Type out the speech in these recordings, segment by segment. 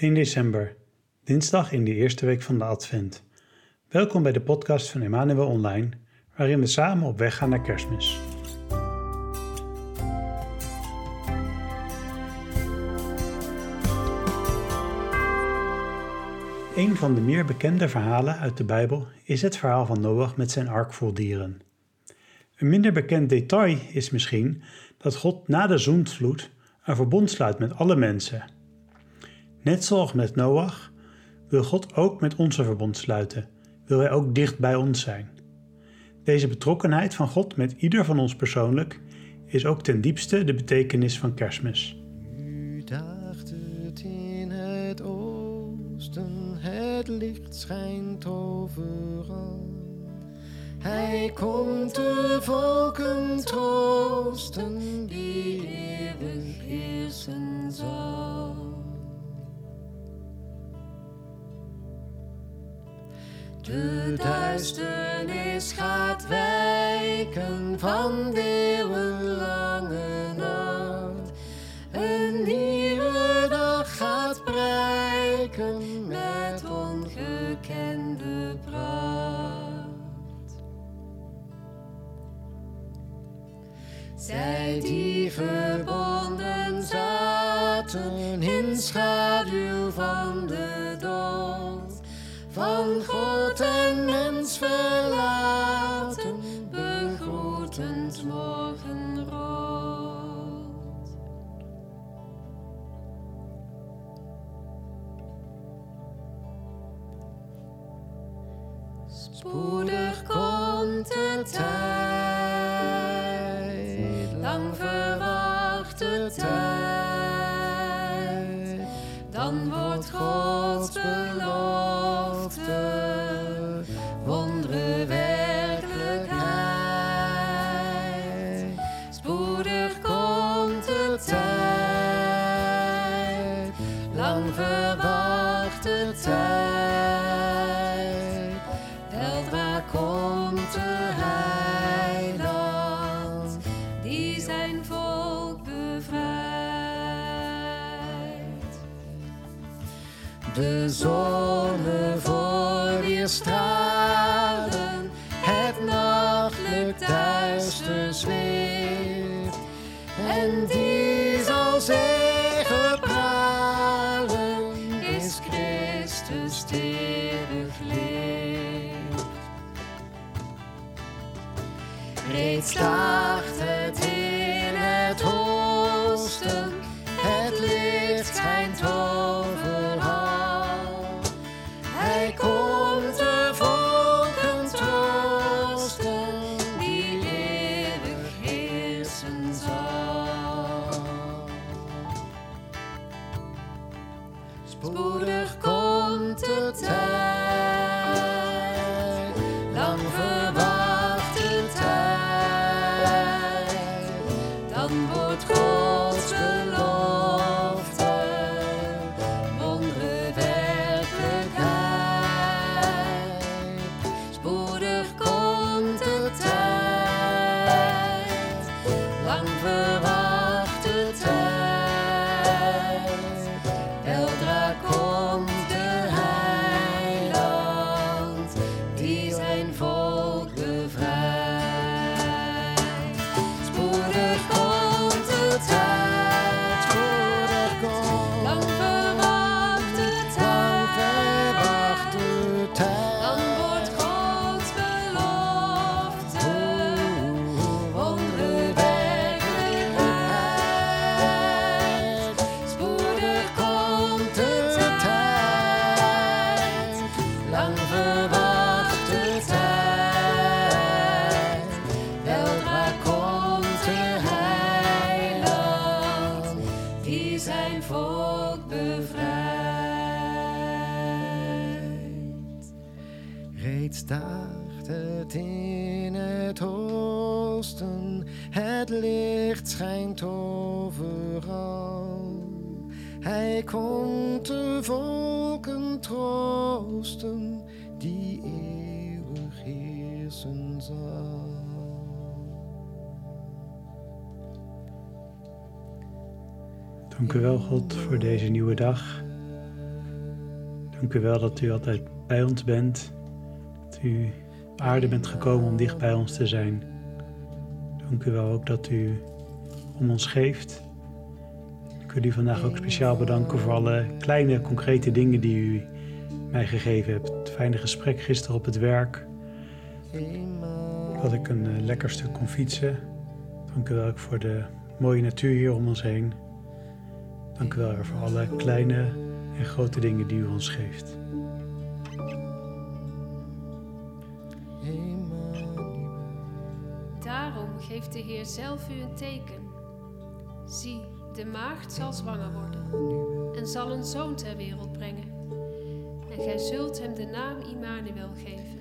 1 december, dinsdag in de eerste week van de Advent. Welkom bij de podcast van Emmanuel Online, waarin we samen op weg gaan naar Kerstmis. Een van de meer bekende verhalen uit de Bijbel is het verhaal van Noach met zijn ark vol dieren. Een minder bekend detail is misschien dat God na de zoenvloed een verbond sluit met alle mensen. Net zoals met Noach wil God ook met onze verbond sluiten, wil Hij ook dicht bij ons zijn. Deze betrokkenheid van God met ieder van ons persoonlijk is ook ten diepste de betekenis van kerstmis. U daagt het in het oosten, het licht schijnt overal. Hij komt de volken troosten, die eeuwig heersen zal. De duisternis gaat wijken van eeuwenlange nacht. Een nieuwe dag gaat prijken met ongekende pracht. Zij die verbonden zaten in schaduw van de dood, van God en mens verlaten, begroeten het morgenrood. Spoedig komt de tijd, lang verwachte tijd. Dan wordt Gods belofte De zonne voor weer stralen, het nachtelijk duister zweeft. En die zal zeggen pralen, is Christus eeuwig leeft. Reeds daagt Reeds daagt het in het oosten, het licht schijnt overal. Hij komt de volken troosten, die eeuwig heersen zal. Dank u wel, God, voor deze nieuwe dag. Dank u wel dat u altijd bij ons bent. U op aarde bent gekomen om dicht bij ons te zijn. Dank u wel ook dat u om ons geeft. Ik wil u vandaag ook speciaal bedanken voor alle kleine, concrete dingen die u mij gegeven hebt. Het fijne gesprek gisteren op het werk. Dat ik een uh, lekker stuk kon fietsen. Dank u wel ook voor de mooie natuur hier om ons heen. Dank u wel voor alle kleine en grote dingen die u ons geeft. Geeft de Heer zelf u een teken. Zie, de maagd zal zwanger worden en zal een zoon ter wereld brengen. En gij zult hem de naam Immanuel geven.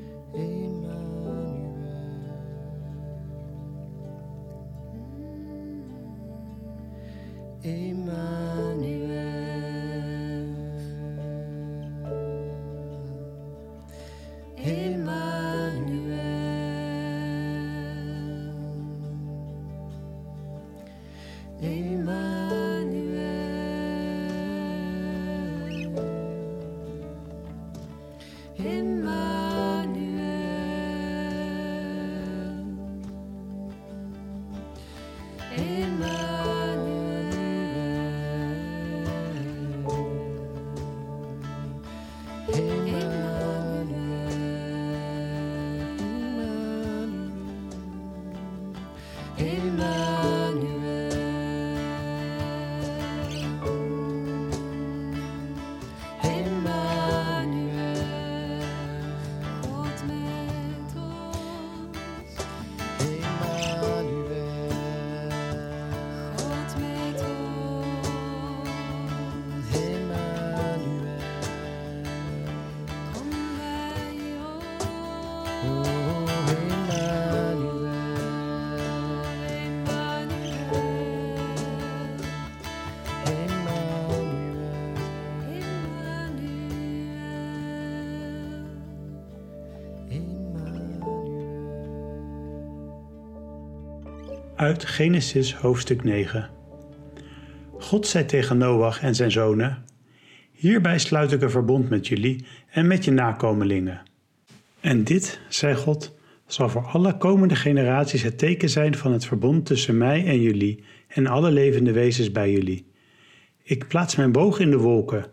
Uit Genesis hoofdstuk 9. God zei tegen Noach en zijn zonen: Hierbij sluit ik een verbond met jullie en met je nakomelingen. En dit, zei God, zal voor alle komende generaties het teken zijn van het verbond tussen mij en jullie en alle levende wezens bij jullie. Ik plaats mijn boog in de wolken.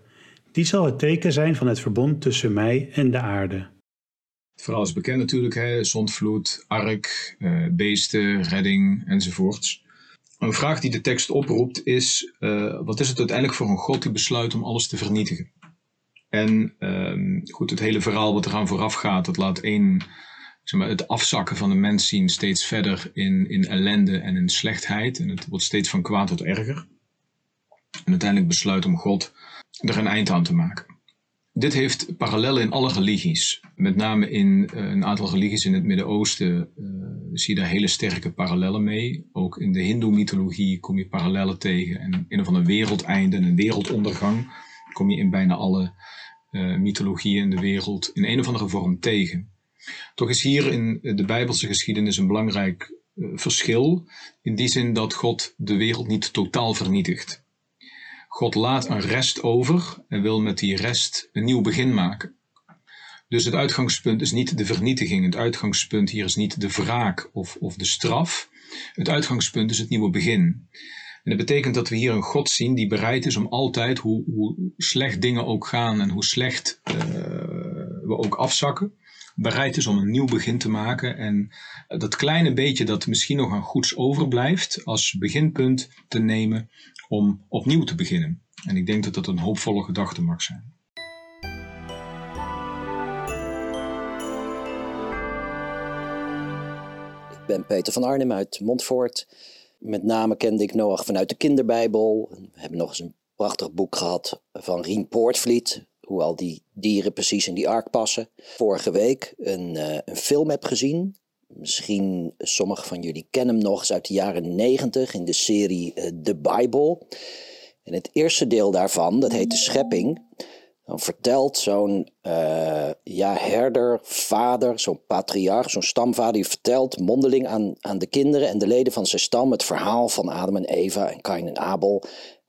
Die zal het teken zijn van het verbond tussen mij en de aarde. Verhaal is bekend natuurlijk, hè? zondvloed, ark, uh, beesten, redding enzovoorts. Een vraag die de tekst oproept is, uh, wat is het uiteindelijk voor een God die besluit om alles te vernietigen? En uh, goed, het hele verhaal wat eraan vooraf gaat, dat laat één, zeg maar, het afzakken van de mens zien steeds verder in, in ellende en in slechtheid. En het wordt steeds van kwaad tot erger. En uiteindelijk besluit om God er een eind aan te maken. Dit heeft parallellen in alle religies. Met name in uh, een aantal religies in het Midden-Oosten uh, zie je daar hele sterke parallellen mee. Ook in de Hindoe-mythologie kom je parallellen tegen. En een of ander wereldeinde en een wereldondergang kom je in bijna alle uh, mythologieën in de wereld in een of andere vorm tegen. Toch is hier in de Bijbelse geschiedenis een belangrijk verschil. In die zin dat God de wereld niet totaal vernietigt. God laat een rest over en wil met die rest een nieuw begin maken. Dus het uitgangspunt is niet de vernietiging. Het uitgangspunt hier is niet de wraak of, of de straf. Het uitgangspunt is het nieuwe begin. En dat betekent dat we hier een God zien die bereid is om altijd, hoe, hoe slecht dingen ook gaan en hoe slecht uh, we ook afzakken, bereid is om een nieuw begin te maken. En dat kleine beetje dat misschien nog aan goeds overblijft, als beginpunt te nemen om opnieuw te beginnen. En ik denk dat dat een hoopvolle gedachte mag zijn. Ik ben Peter van Arnhem uit Montfort. Met name kende ik Noach vanuit de kinderbijbel. We hebben nog eens een prachtig boek gehad van Rien Poortvliet. Hoe al die dieren precies in die ark passen. Vorige week een, uh, een film heb gezien. Misschien sommigen van jullie kennen hem nog eens uit de jaren negentig in de serie uh, The Bible. En het eerste deel daarvan, dat heet de schepping. Dan vertelt zo'n uh, ja, herder, vader, zo'n patriarch, zo'n stamvader, die vertelt mondeling aan, aan de kinderen en de leden van zijn stam het verhaal van Adam en Eva en Kain en Abel.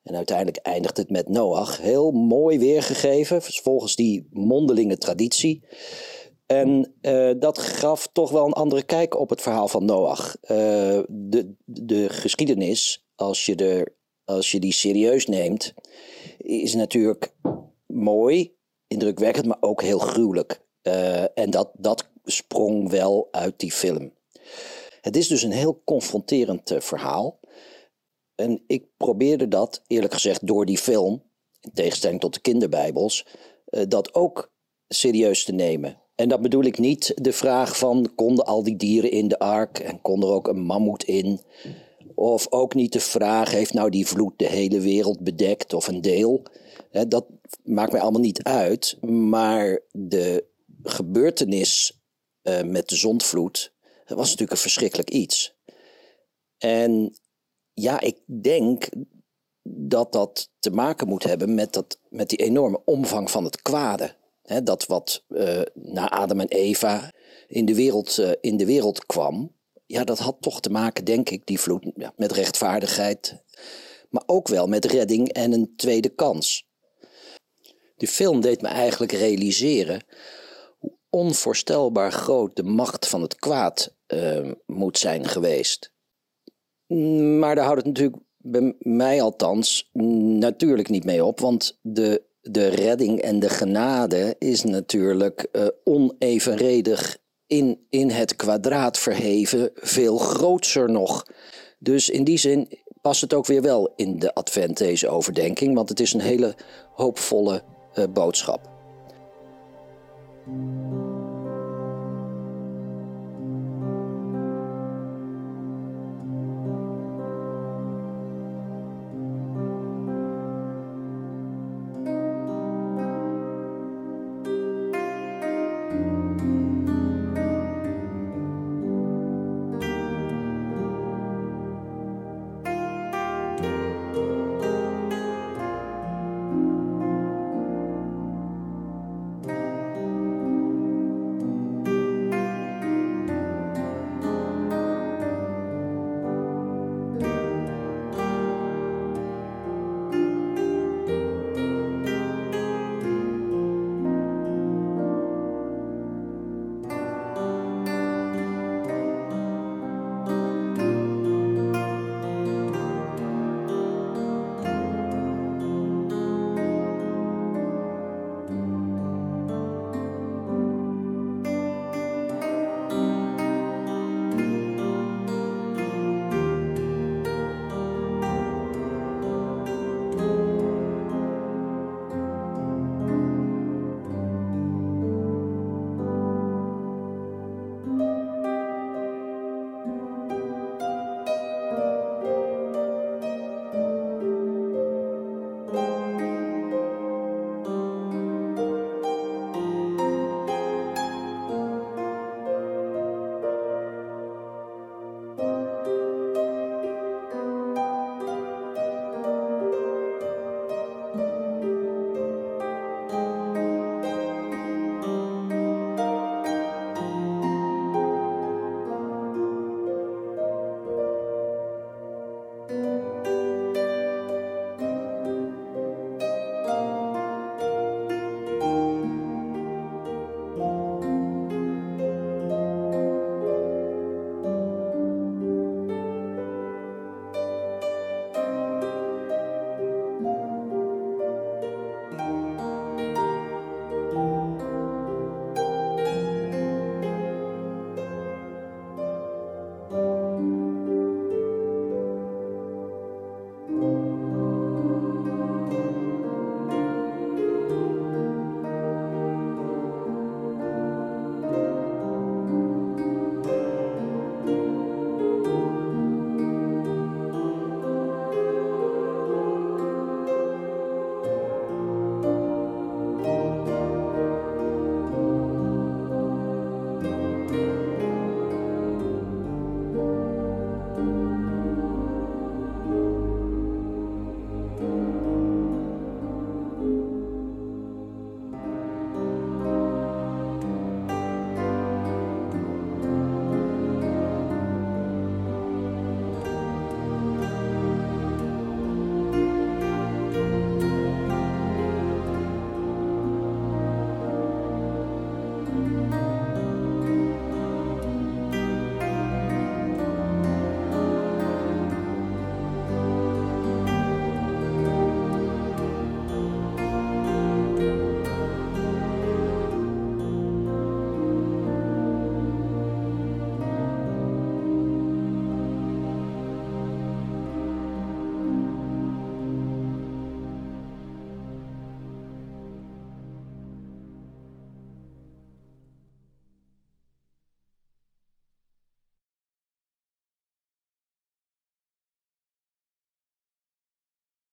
En uiteindelijk eindigt het met Noach. Heel mooi weergegeven, volgens die mondelinge traditie. En uh, dat gaf toch wel een andere kijk op het verhaal van Noach. Uh, de, de geschiedenis, als je, als je die serieus neemt, is natuurlijk mooi, indrukwekkend, maar ook heel gruwelijk. Uh, en dat, dat sprong wel uit die film. Het is dus een heel confronterend verhaal. En ik probeerde dat, eerlijk gezegd, door die film, in tegenstelling tot de kinderbijbels, dat ook serieus te nemen. En dat bedoel ik niet de vraag van konden al die dieren in de ark en kon er ook een mammoet in? Of ook niet de vraag heeft nou die vloed de hele wereld bedekt of een deel? Dat maakt mij allemaal niet uit. Maar de gebeurtenis uh, met de zondvloed was natuurlijk een verschrikkelijk iets. En ja, ik denk dat dat te maken moet hebben met, dat, met die enorme omvang van het kwade dat wat uh, na Adam en Eva in de, wereld, uh, in de wereld kwam, ja, dat had toch te maken, denk ik, die vloed, ja, met rechtvaardigheid, maar ook wel met redding en een tweede kans. De film deed me eigenlijk realiseren hoe onvoorstelbaar groot de macht van het kwaad uh, moet zijn geweest. Maar daar houdt het natuurlijk bij mij althans natuurlijk niet mee op, want de de redding en de genade is natuurlijk uh, onevenredig in, in het kwadraat verheven, veel groter nog. Dus in die zin past het ook weer wel in de Advent, deze overdenking, want het is een hele hoopvolle uh, boodschap.